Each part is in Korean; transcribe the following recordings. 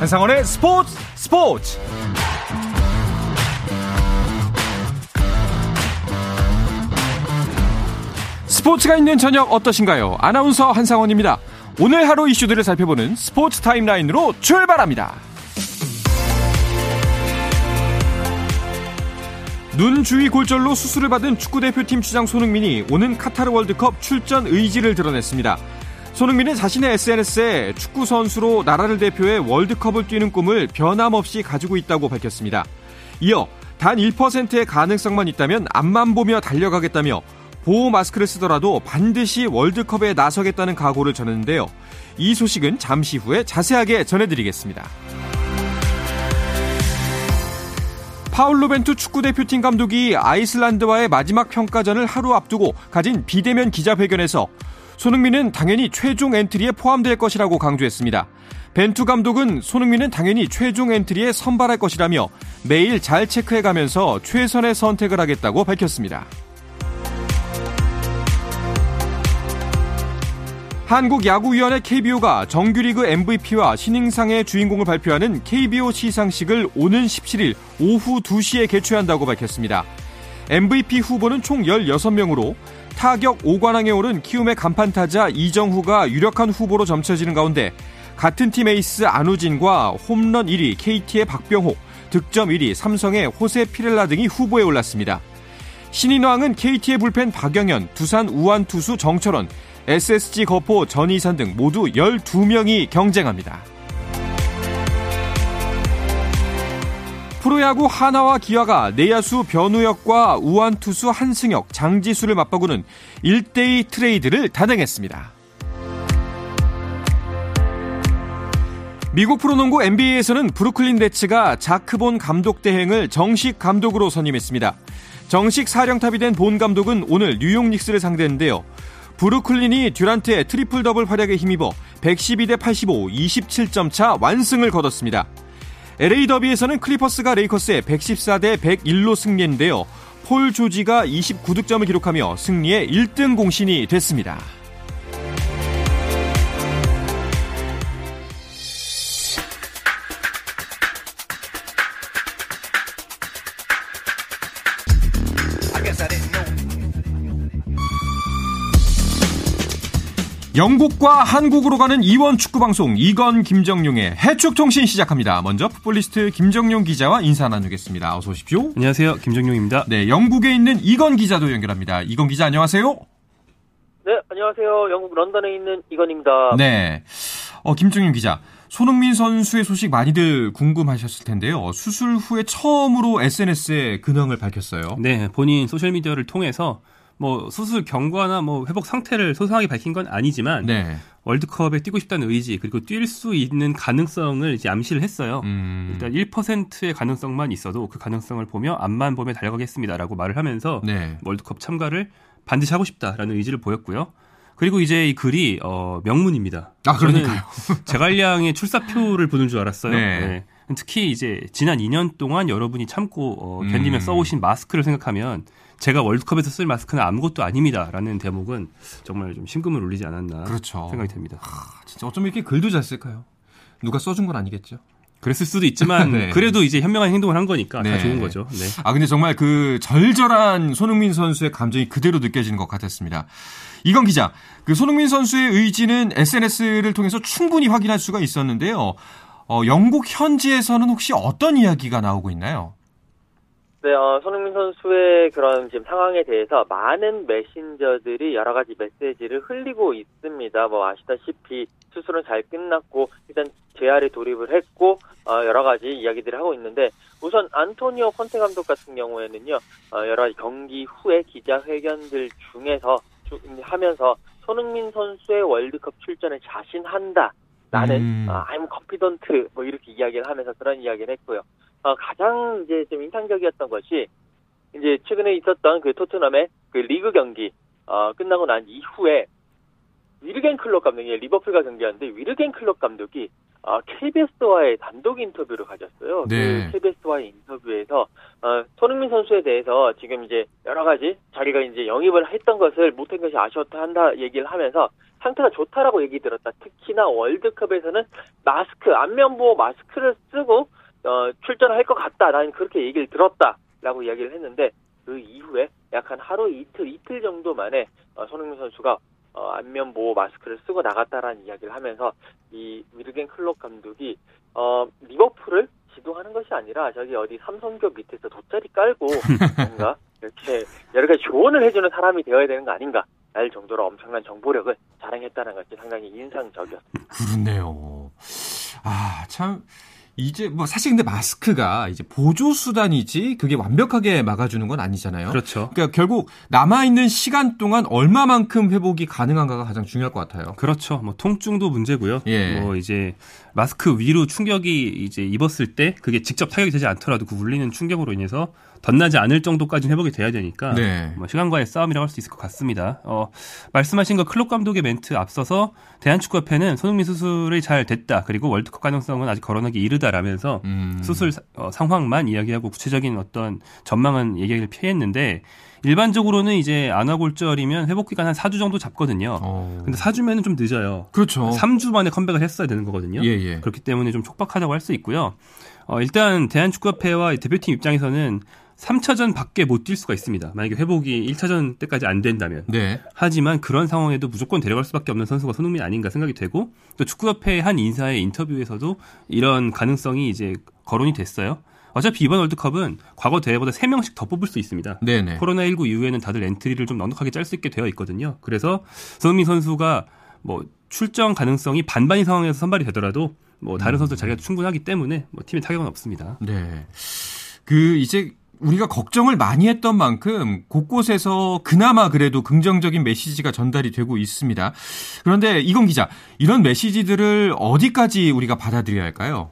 한상원의 스포츠 스포츠 스포츠가 있는 저녁 어떠신가요? 아나운서 한상원입니다. 오늘 하루 이슈들을 살펴보는 스포츠 타임라인으로 출발합니다. 눈 주위 골절로 수술을 받은 축구대표팀 주장 손흥민이 오는 카타르 월드컵 출전 의지를 드러냈습니다. 손흥민은 자신의 SNS에 축구 선수로 나라를 대표해 월드컵을 뛰는 꿈을 변함없이 가지고 있다고 밝혔습니다. 이어 단 1%의 가능성만 있다면 앞만 보며 달려가겠다며 보호 마스크를 쓰더라도 반드시 월드컵에 나서겠다는 각오를 전했는데요. 이 소식은 잠시 후에 자세하게 전해드리겠습니다. 파울로 벤투 축구대표팀 감독이 아이슬란드와의 마지막 평가전을 하루 앞두고 가진 비대면 기자회견에서 손흥민은 당연히 최종 엔트리에 포함될 것이라고 강조했습니다. 벤투 감독은 손흥민은 당연히 최종 엔트리에 선발할 것이라며 매일 잘 체크해가면서 최선의 선택을 하겠다고 밝혔습니다. 한국야구위원회 KBO가 정규리그 MVP와 신인상의 주인공을 발표하는 KBO 시상식을 오는 17일 오후 2시에 개최한다고 밝혔습니다. MVP 후보는 총 16명으로 타격 5관왕에 오른 키움의 간판 타자 이정후가 유력한 후보로 점쳐지는 가운데 같은 팀 에이스 안우진과 홈런 1위 KT의 박병호, 득점 1위 삼성의 호세 피렐라 등이 후보에 올랐습니다. 신인왕은 KT의 불펜 박영현, 두산 우한 투수 정철원, SSG 거포 전희산 등 모두 12명이 경쟁합니다. 프로야구 한화와 기아가 내야수 변우혁과 우완투수 한승혁, 장지수를 맞바꾸는 1대2 트레이드를 단행했습니다. 미국 프로농구 NBA에서는 브루클린 네츠가 자크본 감독 대행을 정식 감독으로 선임했습니다. 정식 사령탑이 된 본 감독은 오늘 뉴욕 닉스를 상대했는데요. 브루클린이 듀란트의 트리플 더블 활약에 힘입어 112대 85, 27점 차 완승을 거뒀습니다. LA 더비에서는 클리퍼스가 레이커스에 114대 101로 승리했는데요. 폴 조지가 29득점을 기록하며 승리의 1등 공신이 됐습니다. 영국과 한국으로 가는 이원 축구 방송 이건 김정용의 해축 통신 시작합니다. 먼저 풋볼리스트 김정용 기자와 인사 나누겠습니다. 어서 오십시오. 안녕하세요. 김정용입니다. 네, 영국에 있는 이건 기자도 연결합니다. 이건 기자 안녕하세요. 네, 안녕하세요. 영국 런던에 있는 이건입니다. 네. 어, 김정용 기자. 손흥민 선수의 소식 많이들 궁금하셨을 텐데요. 수술 후에 처음으로 SNS에 근황을 밝혔어요. 네, 본인 소셜미디어를 통해서 뭐 수술 경과나 뭐 회복 상태를 소상하게 밝힌 건 아니지만 네. 월드컵에 뛰고 싶다는 의지 그리고 뛸 수 있는 가능성을 이제 암시를 했어요. 음. 일단 1%의 가능성만 있어도 그 가능성을 보며 앞만 보며 달려가겠습니다라고 말을 하면서 네. 월드컵 참가를 반드시 하고 싶다라는 의지를 보였고요. 그리고 이제 이 글이 어, 명문입니다. 아, 그러니까요. 제갈량의 출사표를 보는 줄 알았어요. 네. 네. 특히 이제 지난 2년 동안 여러분이 참고 어, 견디며 음. 써오신 마스크를 생각하면 제가 월드컵에서 쓸 마스크는 아무것도 아닙니다라는 대목은 정말 좀 심금을 울리지 않았나 그렇죠. 생각이 됩니다. 하, 진짜 어쩜 이렇게 글도 잘 쓸까요? 누가 써준 건 아니겠죠? 그랬을 수도 있지만 네. 그래도 이제 현명한 행동을 한 거니까 네. 다 좋은 거죠. 네. 아 근데 정말 그 절절한 손흥민 선수의 감정이 그대로 느껴지는 것 같았습니다. 이건 기자, 그 손흥민 선수의 의지는 SNS를 통해서 충분히 확인할 수가 있었는데요. 어, 영국 현지에서는 혹시 어떤 이야기가 나오고 있나요? 네, 어, 손흥민 선수의 그런 지금 상황에 대해서 많은 메신저들이 여러 가지 메시지를 흘리고 있습니다. 뭐 아시다시피 수술은 잘 끝났고 일단 재활에 돌입을 했고 어, 여러 가지 이야기들을 하고 있는데 우선 안토니오 콘테 감독 같은 경우에는요 어, 여러 가지 경기 후에 기자회견들 중에서 하면서 손흥민 선수의 월드컵 출전에 자신한다. 나는 음. 어, I'm confident 뭐 이렇게 이야기를 하면서 그런 이야기를 했고요. 어, 가장 이제 좀 인상적이었던 것이 이제 최근에 있었던 그 토트넘의 그 리그 경기 어, 끝나고 난 이후에 위르겐 클럽 감독이 리버풀과 경기하는데 위르겐 클럽 감독이 어, KBS와의 단독 인터뷰를 가졌어요. 네. 그 KBS와의 인터뷰에서 어, 손흥민 선수에 대해서 지금 이제 여러 가지 자기가 이제 영입을 했던 것을 못한 것이 아쉬웠다 한다 얘기를 하면서 상태가 좋다라고 얘기 들었다. 특히나 월드컵에서는 마스크 안면 보호 마스크를 쓰고 어, 출전을 할것 같다. 나는 그렇게 얘기를 들었다 라고 이야기를 했는데 그 이후에 약 한 하루 이틀 이틀 정도 만에 어, 손흥민 선수가 어, 안면 보호 마스크를 쓰고 나갔다라는 이야기를 하면서 이 위르겐 클럽 감독이 어, 리버풀을 지도하는 것이 아니라 저기 어디 삼성교 밑에서 돗자리 깔고 뭔가 이렇게 여러 가지 조언을 해주는 사람이 되어야 되는 거 아닌가 알 정도로 엄청난 정보력을 자랑했다는 것이 상당히 인상적이었습니다. 그렇네요. 아, 참. 이제 뭐 사실 근데 마스크가 이제 보조 수단이지 그게 완벽하게 막아주는 건 아니잖아요. 그렇죠. 그러니까 결국 남아 있는 시간 동안 얼마만큼 회복이 가능한가가 가장 중요할 것 같아요. 그렇죠. 뭐 통증도 문제고요. 예. 뭐 이제 마스크 위로 충격이 이제 입었을 때 그게 직접 타격이 되지 않더라도 그 울리는 충격으로 인해서 덧나지 않을 정도까지 회복이 돼야 되니까 네. 뭐 시간과의 싸움이라고 할 수 있을 것 같습니다. 어, 말씀하신 거 클럽 감독의 멘트 앞서서 대한축구협회는 손흥민 수술이 잘 됐다 그리고 월드컵 가능성은 아직 거론하기 이르다라면서 음. 수술 어, 상황만 이야기하고 구체적인 어떤 전망은 얘기를 피했는데 일반적으로는 이제 안아골절이면 회복 기간 한 4주 정도 잡거든요. 어. 근데 4주면은 좀 늦어요. 그렇죠. 3주 만에 컴백을 했어야 되는 거거든요. 예, 예. 그렇기 때문에 좀 촉박하다고 할 수 있고요. 어, 일단 대한축구협회와 대표팀 입장에서는 3차전 밖에 못 뛸 수가 있습니다. 만약에 회복이 1차전 때까지 안 된다면. 네. 하지만 그런 상황에도 무조건 데려갈 수밖에 없는 선수가 손흥민 아닌가 생각이 되고 또 축구협회 한 인사의 인터뷰에서도 이런 가능성이 이제 거론이 됐어요. 어차피 이번 월드컵은 과거 대회보다 3명씩 더 뽑을 수 있습니다. 네네. 코로나19 이후에는 다들 엔트리를 좀 넉넉하게 짤 수 있게 되어 있거든요. 그래서 손흥민 선수가 뭐 출전 가능성이 반반인 상황에서 선발이 되더라도 뭐 다른 음. 선수 자리가 충분하기 때문에 뭐 팀에 타격은 없습니다. 네. 그 이제 우리가 걱정을 많이 했던 만큼 곳곳에서 그나마 그래도 긍정적인 메시지가 전달이 되고 있습니다. 그런데 이건 기자, 이런 메시지들을 어디까지 우리가 받아들여야 할까요?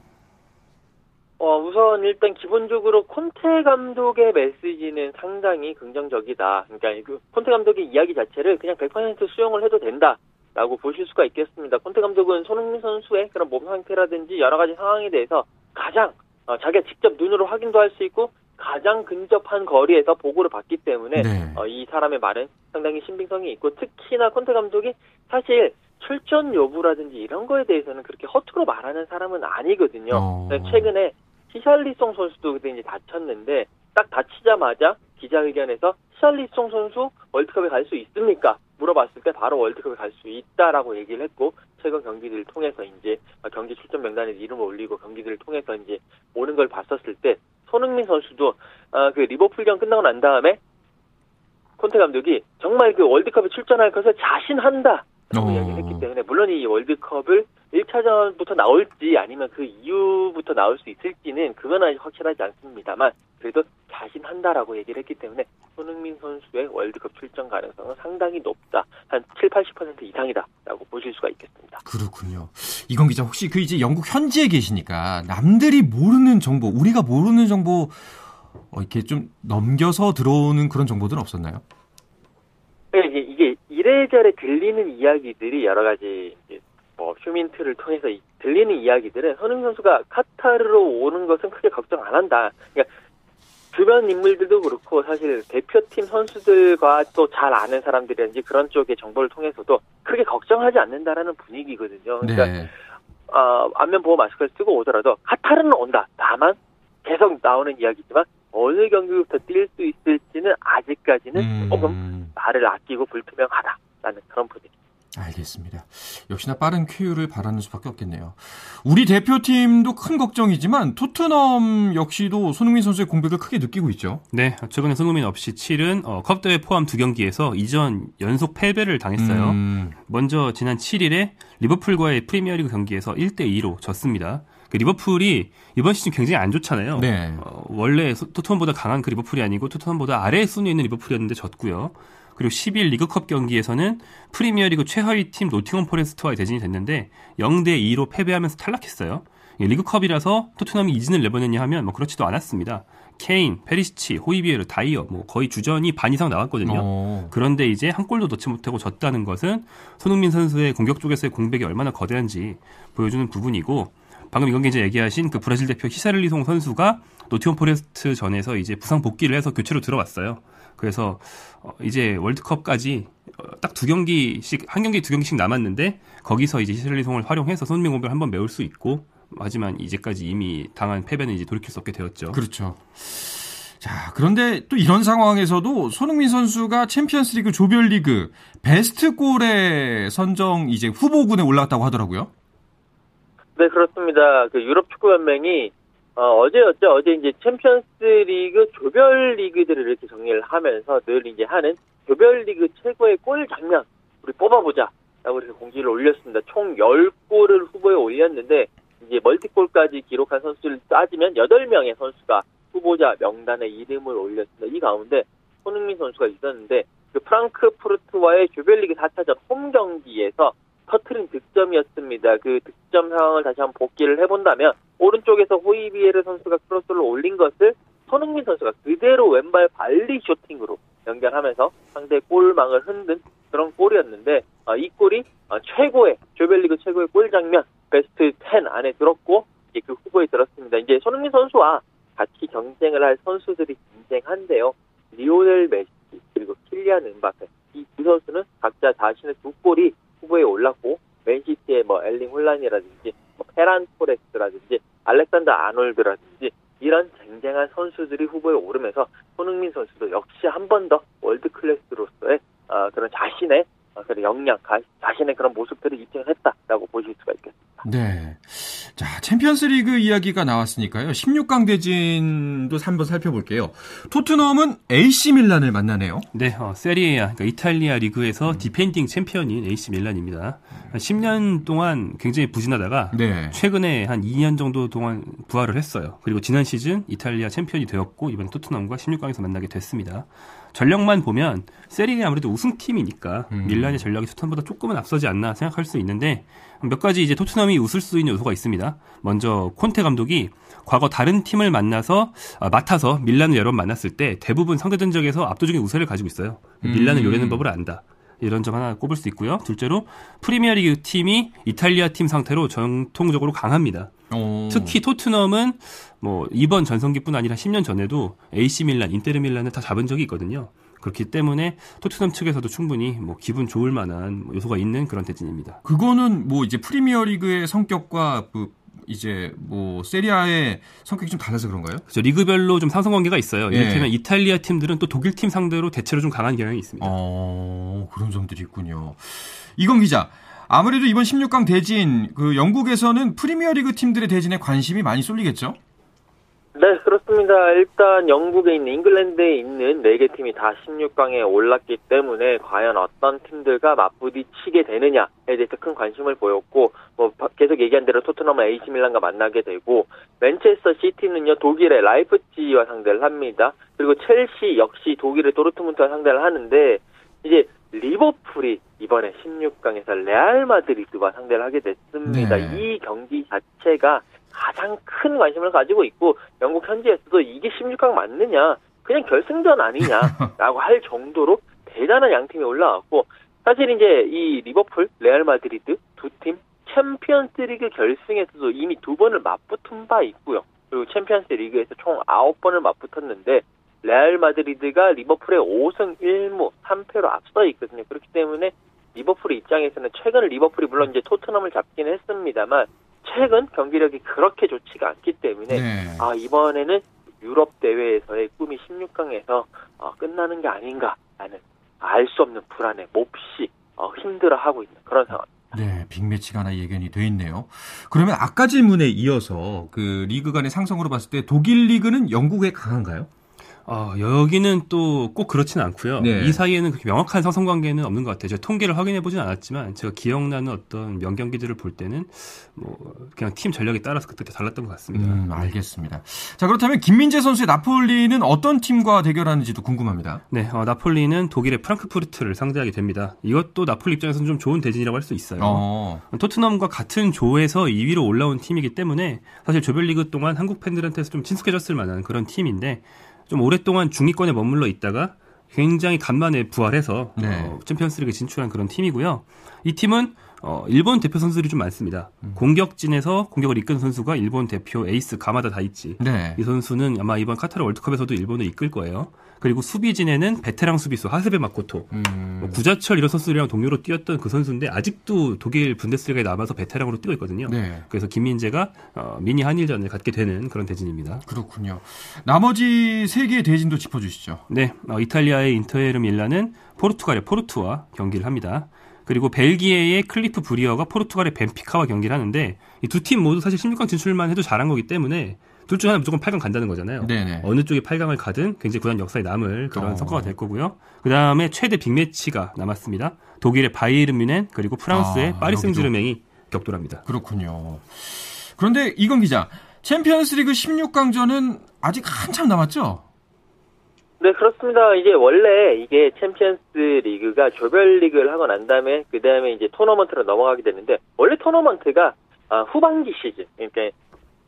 어, 우선 일단 기본적으로 콘테 감독의 메시지는 상당히 긍정적이다. 그러니까 그 콘테 감독의 이야기 자체를 그냥 100% 수용을 해도 된다 라고 보실 수가 있겠습니다. 콘테 감독은 손흥민 선수의 그런 몸 상태라든지 여러 가지 상황에 대해서 가장 어, 자기가 직접 눈으로 확인도 할 수 있고 가장 근접한 거리에서 보고를 받기 때문에 네. 어, 이 사람의 말은 상당히 신빙성이 있고 특히나 콘테 감독이 사실 출전 여부라든지 이런 거에 대해서는 그렇게 허투루 말하는 사람은 아니거든요. 어. 최근에 히샬리송 선수도 그때 이제 다쳤는데 딱 다치자마자 기자회견에서 히샬리송 선수 월드컵에 갈 수 있습니까? 물어봤을 때 바로 월드컵에 갈 수 있다라고 얘기를 했고 최근 경기들을 통해서 이제 경기 출전 명단에 이름을 올리고 경기들을 통해서 이제 오는 걸 봤었을 때 손흥민 선수도 어, 그 리버풀전 끝나고 난 다음에 콘테 감독이 정말 그 월드컵에 출전할 것을 자신한다. 라고 어. 이야기를 했기 때문에 물론 이 월드컵을 1차전부터 나올지 아니면 그 이후부터 나올 수 있을지는 그건 아직 확실하지 않습니다만 그래도 자신한다라고 얘기를 했기 때문에 손흥민 선수의 월드컵 출전 가능성은 상당히 높다. 한 7, 80% 이상이다라고 보실 수가 있겠습니다. 그렇군요. 이건 기자 혹시 그 이제 영국 현지에 계시니까 남들이 모르는 정보, 우리가 모르는 정보 어, 이렇게 좀 넘겨서 들어오는 그런 정보들은 없었나요? 네, 이게, 이게 이래저래 들리는 이야기들이 여러 가지 뭐 휴민트를 통해서 들리는 이야기들은 손흥민 선수가 카타르로 오는 것은 크게 걱정 안 한다. 그러니까 주변 인물들도 그렇고 사실 대표팀 선수들과 또 잘 아는 사람들이든지 그런 쪽의 정보를 통해서도 크게 걱정하지 않는다라는 분위기거든요. 그러니까 네. 어, 안면 보호 마스크를 쓰고 오더라도 카타르는 온다. 다만 계속 나오는 이야기지만 어느 경기부터 뛸 수 있을지는 아직까지는 음. 조금 말을 아끼고 불투명하다라는 그런 분위기. 알겠습니다. 역시나 빠른 쾌유를 바라는 수밖에 없겠네요. 우리 대표팀도 큰 걱정이지만 토트넘 역시도 손흥민 선수의 공백을 크게 느끼고 있죠. 네, 최근에 손흥민 없이 치른 어, 컵 대회 포함 두 경기에서 이전 연속 패배를 당했어요. 음. 먼저 지난 7일에 리버풀과의 프리미어리그 경기에서 1대 2로 졌습니다. 그 리버풀이 이번 시즌 굉장히 안 좋잖아요. 네. 어, 원래 토트넘보다 강한 그 리버풀이 아니고 토트넘보다 아래 순위에 있는 리버풀이었는데 졌고요. 그리고 10일 리그컵 경기에서는 프리미어리그 최하위 팀 노팅엄 포레스트와의 대진이 됐는데 0대 2로 패배하면서 탈락했어요. 리그컵이라서 토트넘이 이진을 내보냈냐 하면 뭐 그렇지도 않았습니다. 케인, 페리시치, 호이비에르, 다이어 뭐 거의 주전이 반 이상 나왔거든요. 오. 어. 그런데 이제 한 골도 넣지 못하고 졌다는 것은 손흥민 선수의 공격 쪽에서의 공백이 얼마나 거대한지 보여주는 부분이고 방금 이건 기자 얘기하신 그 브라질 대표 히샤를리송 선수가 노팅엄 포레스트 전에서 이제 부상 복귀를 해서 교체로 들어왔어요. 그래서 어, 이제 월드컵까지 어, 딱 두 경기씩 한 경기 두 경기씩 남았는데 거기서 이제 히샬리송을 활용해서 손흥민 공백을 한번 메울 수 있고 하지만 이제까지 이미 당한 패배는 이제 돌이킬 수 없게 되었죠. 그렇죠. 자, 그런데 또 이런 상황에서도 손흥민 선수가 챔피언스리그 조별리그 베스트 골에 선정 이제 후보군에 올라왔다고 하더라고요. 네, 그렇습니다. 그 유럽 축구 연맹이 어, 제였죠 어제 이제 챔피언스리그 조별 리그들을 이렇게 정리를 하면서 늘 이제 하는 조별 리그 최고의 골 장면 우리 뽑아보자. 라고 이렇게 공지를 올렸습니다. 총 10골을 후보에 올렸는데 이제 멀티골까지 기록한 선수를 따지면 8명의 선수가 후보자 명단에 이름을 올렸습니다. 이 가운데 손흥민 선수가 있었는데 그 프랑크푸르트와의 조별리그 4차전 홈 경기에서 터트린 득점이었습니다. 그 득점 상황을 다시 한번 복기를 해본다면 오른쪽에서 호이비에르 선수가 크로스를 올린 것을 손흥민 선수가 그대로 왼발 발리 쇼팅으로 연결하면서 상대 골망을 흔든 그런 골이었는데 어, 이 골이 어, 최고의 조별리그 최고의 골 장면 베스트 10 안에 들었고 이제 그 후보에 들었습니다. 이제 손흥민 선수와 같이 경쟁을 할 선수들이 굉장한데요. 리오넬 메시 그리고 킬리안 음바페 이 두 선수는 각자 자신의 두 골이 후보에 올랐고 맨시티의 뭐 엘링 홀란이라든지 뭐 페란 토레스라든지 알렉산더 아놀드라든지 이런 쟁쟁한 선수들이 후보에 오르면서 손흥민 선수도 역시 한 번 더 월드 클래스로서의 어, 그런 자신의 어, 그런 역량, 자신의 그런 모습들을 입증했다라고 보실 수가 있겠습니다. 네. 자, 챔피언스 리그 이야기가 나왔으니까요. 16강 대진도 한번 살펴볼게요. 토트넘은 AC 밀란을 만나네요. 네, 어, 세리에아, 그러니까 이탈리아 리그에서 음. 디펜딩 챔피언인 AC 밀란입니다. 한 10년 동안 굉장히 부진하다가 네. 최근에 한 2년 정도 동안 부활을 했어요. 그리고 지난 시즌 이탈리아 챔피언이 되었고 이번 토트넘과 16강에서 만나게 됐습니다. 전력만 보면 세리에 아무래도 우승팀이니까 음. 밀란의 전력이 토트넘보다 조금은 앞서지 않나 생각할 수 있는데 몇 가지 이제 토트넘이 웃을 수 있는 요소가 있습니다. 먼저 콘테 감독이 과거 다른 팀을 만나서 아, 맡아서 밀란을 여러 번 만났을 때 대부분 상대 전적에서 압도적인 우세를 가지고 있어요. 밀란을 음. 요리는 법을 안다. 이런 점 하나 꼽을 수 있고요. 둘째로 프리미어리그 팀이 이탈리아 팀 상태로 전통적으로 강합니다. 오. 특히 토트넘은 뭐 이번 전성기뿐 아니라 10년 전에도 AC 밀란, 인테르 밀란을 다 잡은 적이 있거든요. 그렇기 때문에 토트넘 측에서도 충분히 뭐 기분 좋을 만한 요소가 있는 그런 대진입니다. 그거는 뭐 이제 프리미어 리그의 성격과 그 이제 뭐 세리아의 성격이 좀 달라서 그런가요? 그렇죠. 리그별로 좀 상승 관계가 있어요. 예. 이를테면 이탈리아 팀들은 또 독일 팀 상대로 대체로 좀 강한 경향이 있습니다. 어, 그런 점들이 있군요. 이건 기자. 아무래도 이번 16강 대진 그 영국에서는 프리미어리그 팀들의 대진에 관심이 많이 쏠리겠죠? 네, 그렇습니다. 일단 영국에 있는 잉글랜드에 있는 4개 팀이 다 16강에 올랐기 때문에 과연 어떤 팀들과 맞부딪히게 되느냐에 대해서 큰 관심을 보였고 뭐 계속 얘기한 대로 토트넘은 AC 밀란과 만나게 되고 맨체스터 시티는요 독일의 라이프치히와 상대를 합니다. 그리고 첼시 역시 독일의 도르트문트와 상대를 하는데 이제 리버풀이 이번에 16강에서 레알 마드리드와 상대를 하게 됐습니다. 네. 이 경기 자체가 가장 큰 관심을 가지고 있고 영국 현지에서도 이게 16강 맞느냐 그냥 결승전 아니냐라고 할 정도로 대단한 양팀이 올라왔고 사실 이제 이 리버풀, 레알 마드리드 두 팀 챔피언스 리그 결승에서도 이미 두 번을 맞붙은 바 있고요. 그리고 챔피언스 리그에서 총 9번을 맞붙었는데 레알 마드리드가 리버풀의 5승 1무 3패로 앞서 있거든요. 그렇기 때문에 리버풀 입장에서는 최근 리버풀이 물론 이제 토트넘을 잡긴 했습니다만 최근 경기력이 그렇게 좋지가 않기 때문에 네. 아 이번에는 유럽 대회에서의 꿈이 16강에서 어, 끝나는 게 아닌가라는 알 수 없는 불안에 몹시 어, 힘들어하고 있는 그런 상황입니다. 네, 빅매치가 하나 예견이 돼 있네요. 그러면 아까 질문에 이어서 그 리그 간의 상성으로 봤을 때 독일 리그는 영국에 강한가요? 어, 여기는 또 꼭 그렇지는 않고요. 네. 이 사이에는 그렇게 명확한 상성 관계는 없는 것 같아요. 제가 통계를 확인해 보진 않았지만 제가 기억나는 어떤 명경기들을 볼 때는 뭐 그냥 팀 전력에 따라서 그때 달랐던 것 같습니다. 음, 알겠습니다. 자 그렇다면 김민재 선수의 나폴리는 어떤 팀과 대결하는지도 궁금합니다. 네, 어, 나폴리는 독일의 프랑크푸르트를 상대하게 됩니다. 이것도 나폴리 입장에서는 좀 좋은 대진이라고 할 수 있어요. 어. 토트넘과 같은 조에서 2위로 올라온 팀이기 때문에 사실 조별리그 동안 한국 팬들한테서 좀 친숙해졌을 만한 그런 팀인데 좀 오랫동안 중위권에 머물러 있다가 굉장히 간만에 부활해서 네. 어, 챔피언스리그 진출한 그런 팀이고요. 이 팀은 어, 일본 대표 선수들이 좀 많습니다. 음. 공격진에서 공격을 이끈 선수가 일본 대표 에이스 가마다 다이치. 네. 이 선수는 아마 이번 카타르 월드컵에서도 일본을 이끌 거예요. 그리고 수비진에는 베테랑 수비수 하세베 마코토, 음. 뭐 구자철 이런 선수들이랑 동료로 뛰었던 그 선수인데 아직도 독일 분데스리가에 남아서 베테랑으로 뛰고 있거든요. 네. 그래서 김민재가 어, 미니 한일전을 갖게 되는 그런 대진입니다. 그렇군요. 나머지 세 개의 대진도 짚어주시죠. 네, 어, 이탈리아의 인테르 밀란은 포르투갈의 포르투와 경기를 합니다. 그리고 벨기에의 클뤼프 브뤼허가 포르투갈의 벤피카와 경기를 하는데 이 두 팀 모두 사실 16강 진출만 해도 잘한 거기 때문에 둘 중 하나 무조건 8강 간다는 거잖아요. 네네. 어느 쪽이 8강을 가든 굉장히 구단 역사에 남을 그런 어. 성과가 될 거고요. 그 다음에 최대 빅매치가 남았습니다. 독일의 바이에른 뮌헨 그리고 프랑스의 아, 파리 생제르맹이 격돌합니다. 그렇군요. 그런데 이건 기자, 챔피언스리그 16강전은 아직 한참 남았죠? 네, 그렇습니다. 이제 원래 이게 챔피언스 리그가 조별 리그를 하고 난 다음에 그 다음에 이제 토너먼트로 넘어가게 되는데 원래 토너먼트가 아, 후반기 시즌, 그러니까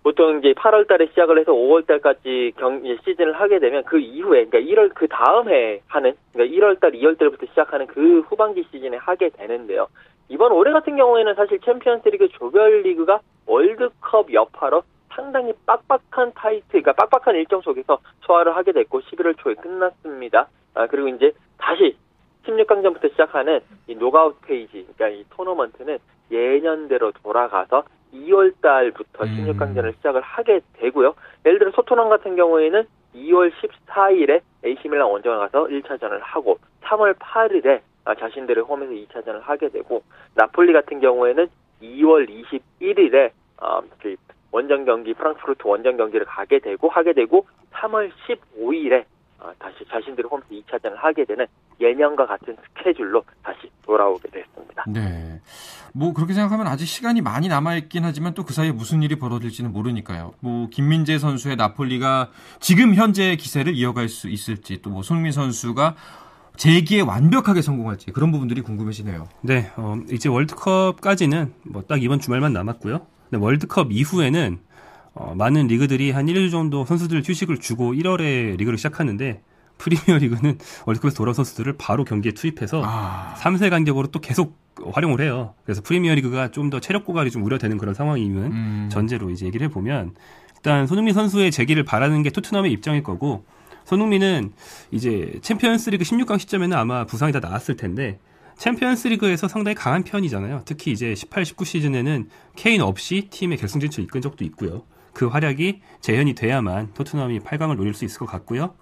보통 이제 8월 달에 시작을 해서 5월 달까지 경 시즌을 하게 되면 그 이후에 그러니까 1월 그 다음 해 하는 그러니까 1월 달, 2월 달부터 시작하는 그 후반기 시즌에 하게 되는데요. 이번 올해 같은 경우에는 사실 챔피언스리그 조별리그가 월드컵 여파로 상당히 빡빡한 타이트, 그러니까 빡빡한 일정 속에서 소화를 하게 됐고 11월 초에 끝났습니다. 아, 그리고 이제 다시 16강전부터 시작하는 이 knockout phase, 그러니까 이 토너먼트는 예년대로 돌아가서 2월 달부터 16강전을 음. 시작을 하게 되고요. 예를 들어서 토트넘 같은 경우에는 2월 14일에 AC밀란 원정에 가서 1차전을 하고 3월 8일에 자신들의 홈에서 2차전을 하게 되고 나폴리 같은 경우에는 2월 21일에 어, 그 원정 경기 프랑크푸르트 원정 경기를 가게 되고 하게 되고 3월 15일에 어, 다시 자신들의 홈에서 2차전을 하게 되는 예년과 같은 스케줄로 다시 돌아오게 됐습니다. 네. 뭐 그렇게 생각하면 아직 시간이 많이 남아있긴 하지만 또 그 사이에 무슨 일이 벌어질지는 모르니까요. 뭐 김민재 선수의 나폴리가 지금 현재 기세를 이어갈 수 있을지 또 뭐 손흥민 선수가 재기에 완벽하게 성공할지 그런 부분들이 궁금해지네요. 네, 어, 이제 월드컵까지는 뭐 딱 이번 주말만 남았고요. 근데 월드컵 이후에는 어, 많은 리그들이 한 1일 정도 선수들 휴식을 주고 1월에 리그를 시작하는데 프리미어 리그는 월드컵에서 돌아온 선수들을 바로 경기에 투입해서 아. 3일 간격으로 또 계속 활용을 해요. 그래서 프리미어 리그가 좀 더 체력 고갈이 좀 우려되는 그런 상황이면 음. 전제로 이제 얘기를 해보면 일단 손흥민 선수의 재기를 바라는 게 토트넘의 입장일 거고 손흥민은 이제 챔피언스 리그 16강 시점에는 아마 부상이 다 나았을 텐데 챔피언스 리그에서 상당히 강한 편이잖아요. 특히 이제 18, 19 시즌에는 케인 없이 팀의 결승 진출 이끈 적도 있고요. 그 활약이 재현이 돼야만 토트넘이 8강을 노릴 수 있을 것 같고요.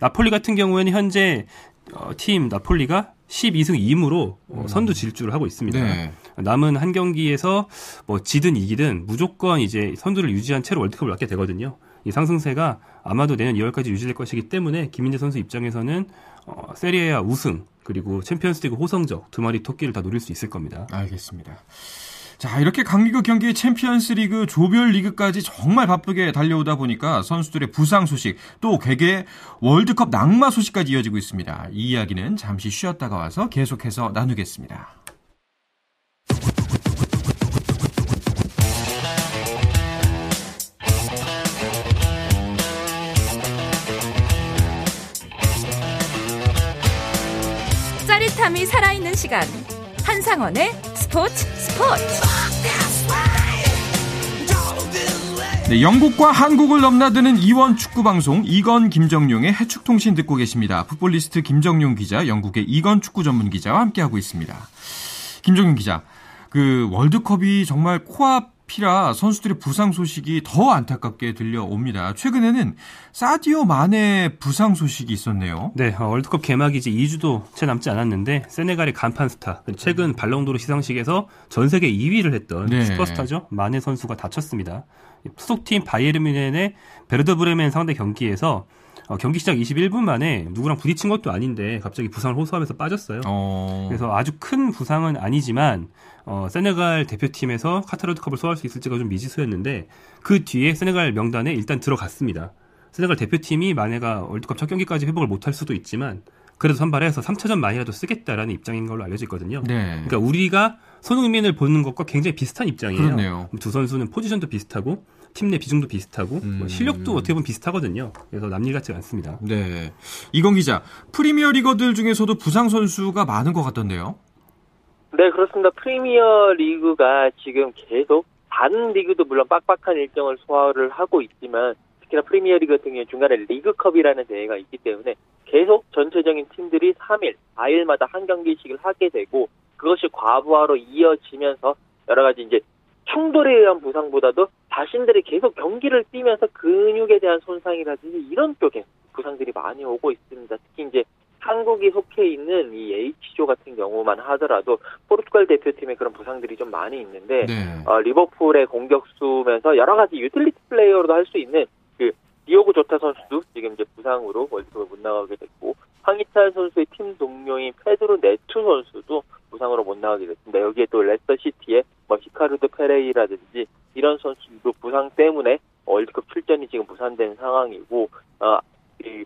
나폴리 같은 경우에는 현재 어, 팀 나폴리가 12승 2무로 어, 음. 선두 질주를 하고 있습니다. 네. 남은 한 경기에서 뭐 지든 이기든 무조건 이제 선두를 유지한 채로 월드컵을 맞게 되거든요. 이 상승세가 아마도 내년 2월까지 유지될 것이기 때문에 김민재 선수 입장에서는 어, 세리에아 우승 그리고 챔피언스리그 호성적 두 마리 토끼를 다 노릴 수 있을 겁니다. 알겠습니다. 자, 이렇게 강리그 경기 챔피언스 리그 조별 리그까지 정말 바쁘게 달려오다 보니까 선수들의 부상 소식, 또 개개 월드컵 낙마 소식까지 이어지고 있습니다. 이 이야기는 잠시 쉬었다가 와서 계속해서 나누겠습니다. 짜릿함이 살아있는 시간. 한상원의 스포츠 스포츠. 네, 영국과 한국을 넘나드는 이원 축구 방송 이건 김정용의 해축 통신 듣고 계십니다. 풋볼리스트 김정용 기자, 영국의 이건 축구 전문 기자와 함께하고 있습니다. 김정용 기자, 그 월드컵이 정말 코앞 피라 선수들의 부상 소식이 더 안타깝게 들려옵니다. 최근에는 사디오 마네의 부상 소식이 있었네요. 네, 어, 월드컵 개막이 이제 2주도 채 남지 않았는데 세네갈의 간판 스타, 최근 발롱도르 시상식에서 전 세계 2위를 했던 네. 슈퍼스타죠. 마네 선수가 다쳤습니다. 소속팀 바이에른 뮌헨의 베르더 브레멘 상대 경기에서 어, 경기 시작 21분 만에 누구랑 부딪힌 것도 아닌데 갑자기 부상을 호소하면서 빠졌어요. 어... 그래서 아주 큰 부상은 아니지만 어, 세네갈 대표팀에서 카타르 월드컵을 소화할 수 있을지가 좀 미지수였는데 그 뒤에 세네갈 명단에 일단 들어갔습니다. 세네갈 대표팀이 마네가 월드컵 첫 경기까지 회복을 못할 수도 있지만 그래도 선발해서 3차전만이라도 쓰겠다라는 입장인 걸로 알려져 있거든요. 네. 그러니까 우리가 손흥민을 보는 것과 굉장히 비슷한 입장이에요. 그렇네요. 두 선수는 포지션도 비슷하고 팀 내 비중도 비슷하고 뭐 음. 실력도 어떻게 보면 비슷하거든요. 그래서 남일 같지 않습니다. 네. 이건 기자, 프리미어 리거들 중에서도 부상 선수가 많은 것 같던데요. 네, 그렇습니다. 프리미어 리그가 지금 계속 다른 리그도 물론 빡빡한 일정을 소화를 하고 있지만 특히나 프리미어 리그 같은 경우에 중간에 리그컵이라는 대회가 있기 때문에 계속 전체적인 팀들이 3일, 4일마다 한 경기씩을 하게 되고 그것이 과부하로 이어지면서 여러 가지 이제 충돌에 의한 부상보다도 자신들이 계속 경기를 뛰면서 근육에 대한 손상이라든지 이런 쪽에 부상들이 많이 오고 있습니다. 특히 이제 한국이 속해 있는 이 H조 같은 경우만 하더라도 포르투갈 대표팀에 그런 부상들이 좀 많이 있는데 네. 어, 리버풀의 공격수면서 여러 가지 유틸리티 플레이어로도 할 수 있는 그 디오고 조타 선수도 지금 이제 부상으로 월드컵에 못 나가게 됐고 황희찬 선수의 팀 동료인 페드로 네투 선수도 부상으로 못 나가게 됐습니다. 여기에 또 레스터 시티의 뭐 히카르두 페레이라든지 이런 선수도 부상 때문에 월드컵 출전이 지금 무산된 상황이고 어, 이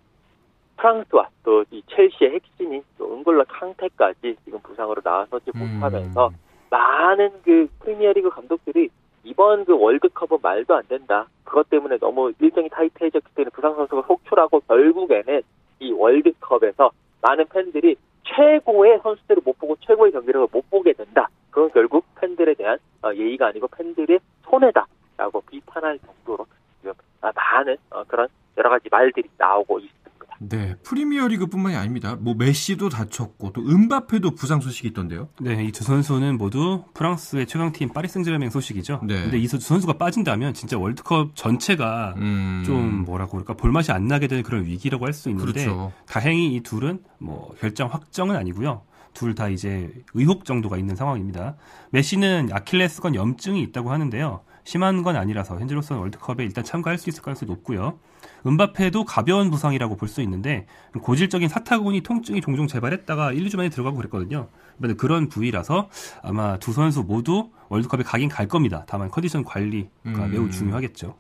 프랑스와 또 이 첼시의 핵심인 또 은골로 캉테까지 지금 부상으로 나서지 음. 못하면서 많은 그 프리미어리그 감독들이 이번 그 월드컵은 말도 안 된다. 그것 때문에 너무 일정이 타이트해졌기 때문에 부상 선수가 속출하고 결국에는 이 월드컵에서 많은 팬들이 최고의 선수들을 못 보고 최고의 경기력을 못 보게 된다. 그건 결국 팬들에 대한 어, 예의가 아니고 팬들의 손해다라고 비판할 정도로 지금 많은 어, 그런 여러 가지 말들이 나오고 있습니다. 네, 프리미어리그뿐만이 아닙니다. 뭐 메시도 다쳤고 또 은바페도 부상 소식이 있던데요. 네, 이 두 선수는 모두 프랑스의 최강팀 파리 생제르맹 소식이죠. 네. 근데 이 두 선수가 빠진다면 진짜 월드컵 전체가 음... 좀 뭐라고 그럴까 볼맛이 안 나게 되는 그런 위기라고 할 수 있는데 그렇죠. 다행히 이 둘은 뭐 결정 확정은 아니고요. 둘다 이제 의혹 정도가 있는 상황입니다. 메시는 아킬레스건 염증이 있다고 하는데요. 심한 건 아니라서 현재로서는 월드컵에 일단 참가할 수 있을 가능성이 높고요. 은바페도 가벼운 부상이라고 볼 수 있는데 고질적인 사타구니 통증이 종종 재발했다가 1, 2주 만에 들어가고 그랬거든요. 이번에 그런 부위라서 아마 두 선수 모두 월드컵에 가긴 갈 겁니다. 다만 컨디션 관리가 음. 매우 중요하겠죠.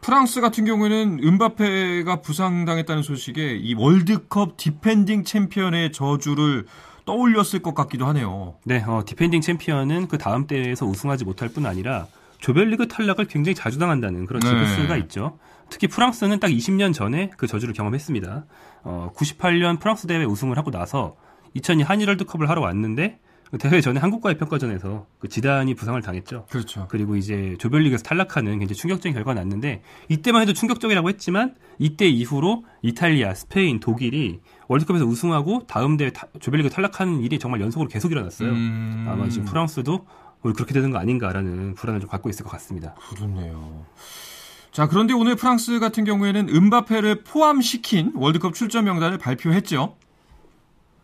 프랑스 같은 경우에는 은바페가 부상당했다는 소식에 이 월드컵 디펜딩 챔피언의 저주를 떠올렸을 것 같기도 하네요. 네, 어, 디펜딩 챔피언은 그 다음 대회에서 우승하지 못할 뿐 아니라 조별리그 탈락을 굉장히 자주 당한다는 그런 징크스가 네. 있죠. 특히 프랑스는 딱 20년 전에 그 저주를 경험했습니다. 어, 98년 프랑스 대회 우승을 하고 나서 2002 한일 월드컵을 하러 왔는데 그 대회 전에 한국과의 평가전에서 그 지단이 부상을 당했죠. 그렇죠. 그리고 이제 조별리그에서 탈락하는 굉장히 충격적인 결과가 났는데 이때만 해도 충격적이라고 했지만 이때 이후로 이탈리아, 스페인, 독일이 월드컵에서 우승하고 다음 대회 조별리그 탈락하는 일이 정말 연속으로 계속 일어났어요. 음... 아마 지금 프랑스도 그렇게 되는 거 아닌가라는 불안을 좀 갖고 있을 것 같습니다. 그렇네요. 자, 그런데 오늘 프랑스 같은 경우에는 은바페를 포함시킨 월드컵 출전 명단을 발표했죠.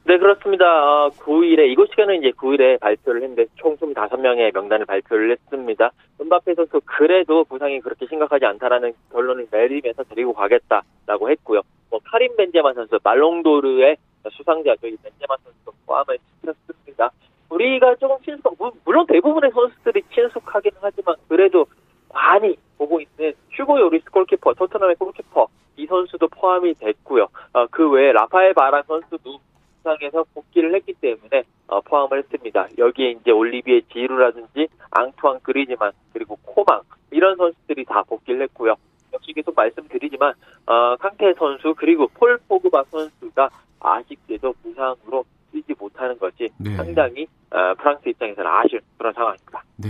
네, 그렇습니다. 어, 9일에, 이곳 시간은 이제 9일에 발표를 했는데, 총 25명의 명단을 발표를 했습니다. 은바페 선수 그래도 부상이 그렇게 심각하지 않다라는 결론을 내리면서 데리고 가겠다라고 했고요. 뭐, 카린 벤제마 선수, 말롱도르의 수상자, 저희 벤제마 선수도 포함을 시켰습니다. 우리가 조금 친숙, 물론 대부분의 선수들이 친숙하긴 하지만, 그래도 많이 보고 있는 슈고 요리스 골키퍼, 토트넘의 골키퍼 이 선수도 포함이 됐고요. 어, 그 외에 라파엘 바라 선수도 부상에서 복귀를 했기 때문에 어, 포함을 했습니다. 여기에 이제 올리비에 지루라든지 앙투안 그리지만 그리고 코망 이런 선수들이 다 복귀를 했고요. 역시 계속 말씀드리지만 어, 캉테 선수 그리고 폴 포그바 선수가 아쉽게도 부상으로 뛰지 못하는 것이 네. 상당히 어, 프랑스 입장에서는 아쉬운 그런 상황입니다. 네.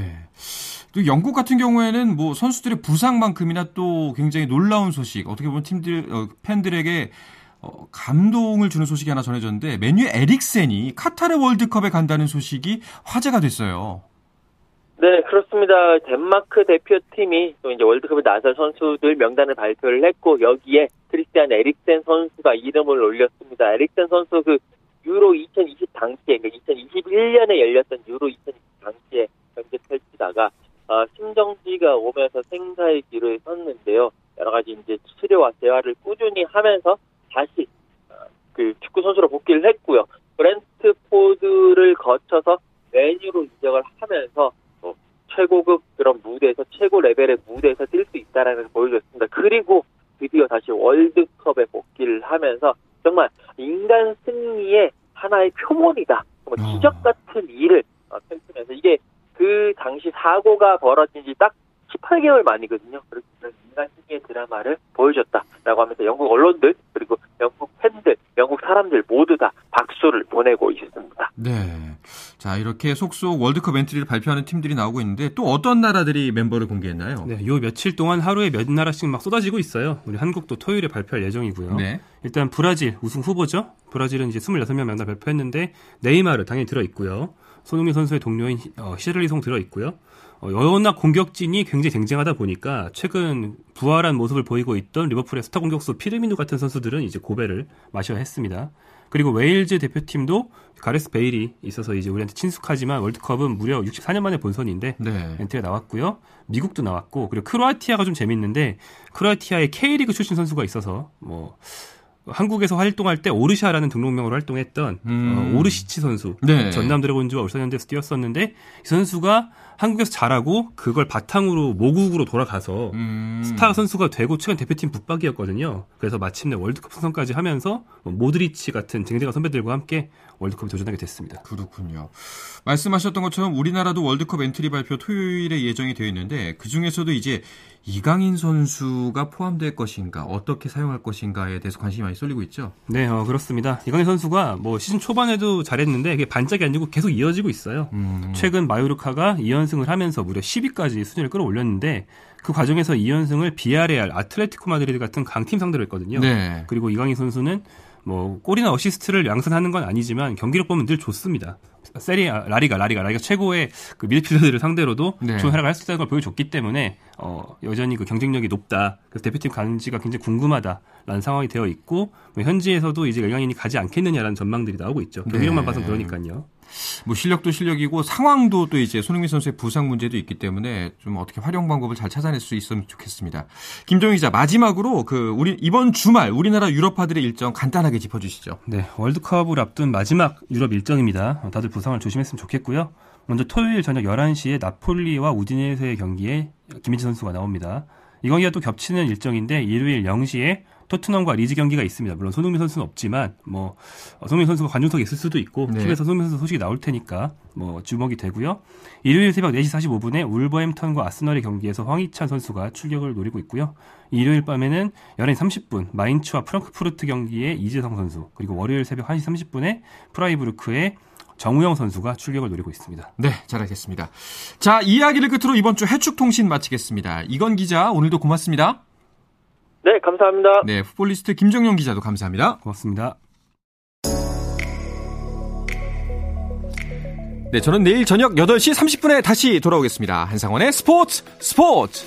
또 영국 같은 경우에는 뭐 선수들의 부상만큼이나 또 굉장히 놀라운 소식, 어떻게 보면 팀들 어, 팬들에게 어, 감동을 주는 소식이 하나 전해졌는데 메뉴 에릭센이 카타르 월드컵에 간다는 소식이 화제가 됐어요. 네, 그렇습니다. 덴마크 대표팀이 또 이제 월드컵에 나설 선수들 명단을 발표를 했고 여기에 크리스티안 에릭센 선수가 이름을 올렸습니다. 에릭센 선수 그 유로 2020 당시에 그러니까 2021년에 열렸던 유로 2020 당시에 경기 펼치다가 어, 심정지가 오면서 생사의 길을 섰는데요. 여러 가지 이제 치료와 재활을 꾸준히 하면서 다시 어, 그 축구 선수로 복귀를 했고요. 브랜트포드를 거쳐서 메뉴로 이적을 하면서 어, 최고급 그런 무대에서 최고 레벨의 무대에서 뛸 수 있다라는 걸 보여줬습니다. 그리고 드디어 다시 월드컵에 복귀를 하면서 정말 인간 승리의 하나의 표본이다. 뭐 기적 같은 일을 어, 펼치면서 이게 그 당시 사고가 벌어진 지 딱 18개월 만이거든요. 그래서 인간 승리의 드라마를 보여줬다라고 하면서 영국 언론들 그리고 영국 팬들, 영국 사람들 모두 다 박수를 보내고 있습니다. 네. 자, 이렇게 속속 월드컵 엔트리를 발표하는 팀들이 나오고 있는데 또 어떤 나라들이 멤버를 공개했나요? 네, 요 며칠 동안 하루에 몇 나라씩 막 쏟아지고 있어요. 우리 한국도 토요일에 발표할 예정이고요. 네. 일단 브라질 우승 후보죠. 브라질은 이제 26명 명단 발표했는데 네이마르 당연히 들어 있고요. 손흥민 선수의 동료인 어, 히샤를리송 들어 있고요. 어, 워낙 공격진이 굉장히 쟁쟁하다 보니까 최근 부활한 모습을 보이고 있던 리버풀의 스타 공격수 피르미누 같은 선수들은 이제 고배를 마셔야 했습니다. 그리고 웨일즈 대표팀도 가레스 베일이 있어서 이제 우리한테 친숙하지만 월드컵은 무려 64년 만에 본선인데 네. 엔트리가 나왔고요. 미국도 나왔고 그리고 크로아티아가 좀 재밌는데 크로아티아의 K리그 출신 선수가 있어서 뭐 한국에서 활동할 때 오르샤라는 등록명으로 활동했던 음. 어, 오르시치 선수 네. 전남 드래곤즈와 울산현대에서 뛰었었는데 이 선수가 한국에서 잘하고 그걸 바탕으로 모국으로 돌아가서 음. 스타 선수가 되고 최근 대표팀 붙박이였거든요. 그래서 마침내 월드컵 승선까지 하면서 뭐 모드리치 같은 쟁쟁한 선배들과 함께 월드컵에 도전하게 됐습니다. 그렇군요. 말씀하셨던 것처럼 우리나라도 월드컵 엔트리 발표 토요일에 예정이 되어 있는데 그 중에서도 이제 이강인 선수가 포함될 것인가 어떻게 사용할 것인가에 대해서 관심이 많이 쏠리고 있죠. 네, 어, 그렇습니다. 이강인 선수가 뭐 시즌 초반에도 잘했는데 이게 반짝이 아니고 계속 이어지고 있어요. 음. 최근 마요르카가 2연승을 하면서 무려 10위까지 순위를 끌어올렸는데 그 과정에서 2연승을 비아레알, 아틀레티코 마드리드 같은 강팀 상대로 했거든요. 네. 그리고 이강인 선수는 뭐 골이나 어시스트를 양산하는 건 아니지만 경기력 보면 늘 좋습니다. 세리 라리가 라리가 라리가 최고의 그 미드필더들을 상대로도 네. 좋은 활약을 할 수 있다는 걸 보여줬기 때문에 어 여전히 그 경쟁력이 높다. 그래서 대표팀 가는지가 굉장히 궁금하다라는 상황이 되어 있고 뭐 현지에서도 이제 이강인이 가지 않겠느냐라는 전망들이 나오고 있죠. 경기력만 네. 봐서 그러니까요. 뭐 실력도 실력이고 상황도 또 이제 손흥민 선수의 부상 문제도 있기 때문에 좀 어떻게 활용 방법을 잘 찾아낼 수 있으면 좋겠습니다. 김종희 기자 마지막으로 그 우리 이번 주말 우리나라 유럽파들의 일정 간단하게 짚어주시죠. 네, 월드컵을 앞둔 마지막 유럽 일정입니다. 다들 부상을 조심했으면 좋겠고요. 먼저 토요일 저녁 11시에 나폴리와 우디네세의 경기에 김민재 선수가 나옵니다. 이 경기가 또 겹치는 일정인데 일요일 0시에 토트넘과 리즈 경기가 있습니다. 물론 손흥민 선수는 없지만 뭐 어, 손흥민 선수가 관중석에 있을 수도 있고 네. 팀에서 손흥민 선수 소식이 나올 테니까 뭐 주목이 되고요. 일요일 새벽 4시 45분에 울버햄턴과 아스널의 경기에서 황희찬 선수가 출격을 노리고 있고요. 일요일 밤에는 11시 30분 마인츠와 프랑크푸르트 경기에 이재성 선수 그리고 월요일 새벽 1시 30분에 프라이부르크의 정우영 선수가 출격을 노리고 있습니다. 네, 잘 알겠습니다. 자, 이야기를 끝으로 이번 주 해축통신 마치겠습니다. 이건 기자, 오늘도 고맙습니다. 네, 감사합니다. 네, 풋볼리스트 김정용 기자도 감사합니다. 고맙습니다. 네, 저는 내일 저녁 8시 30분에 다시 돌아오겠습니다. 한상원의 스포츠 스포츠!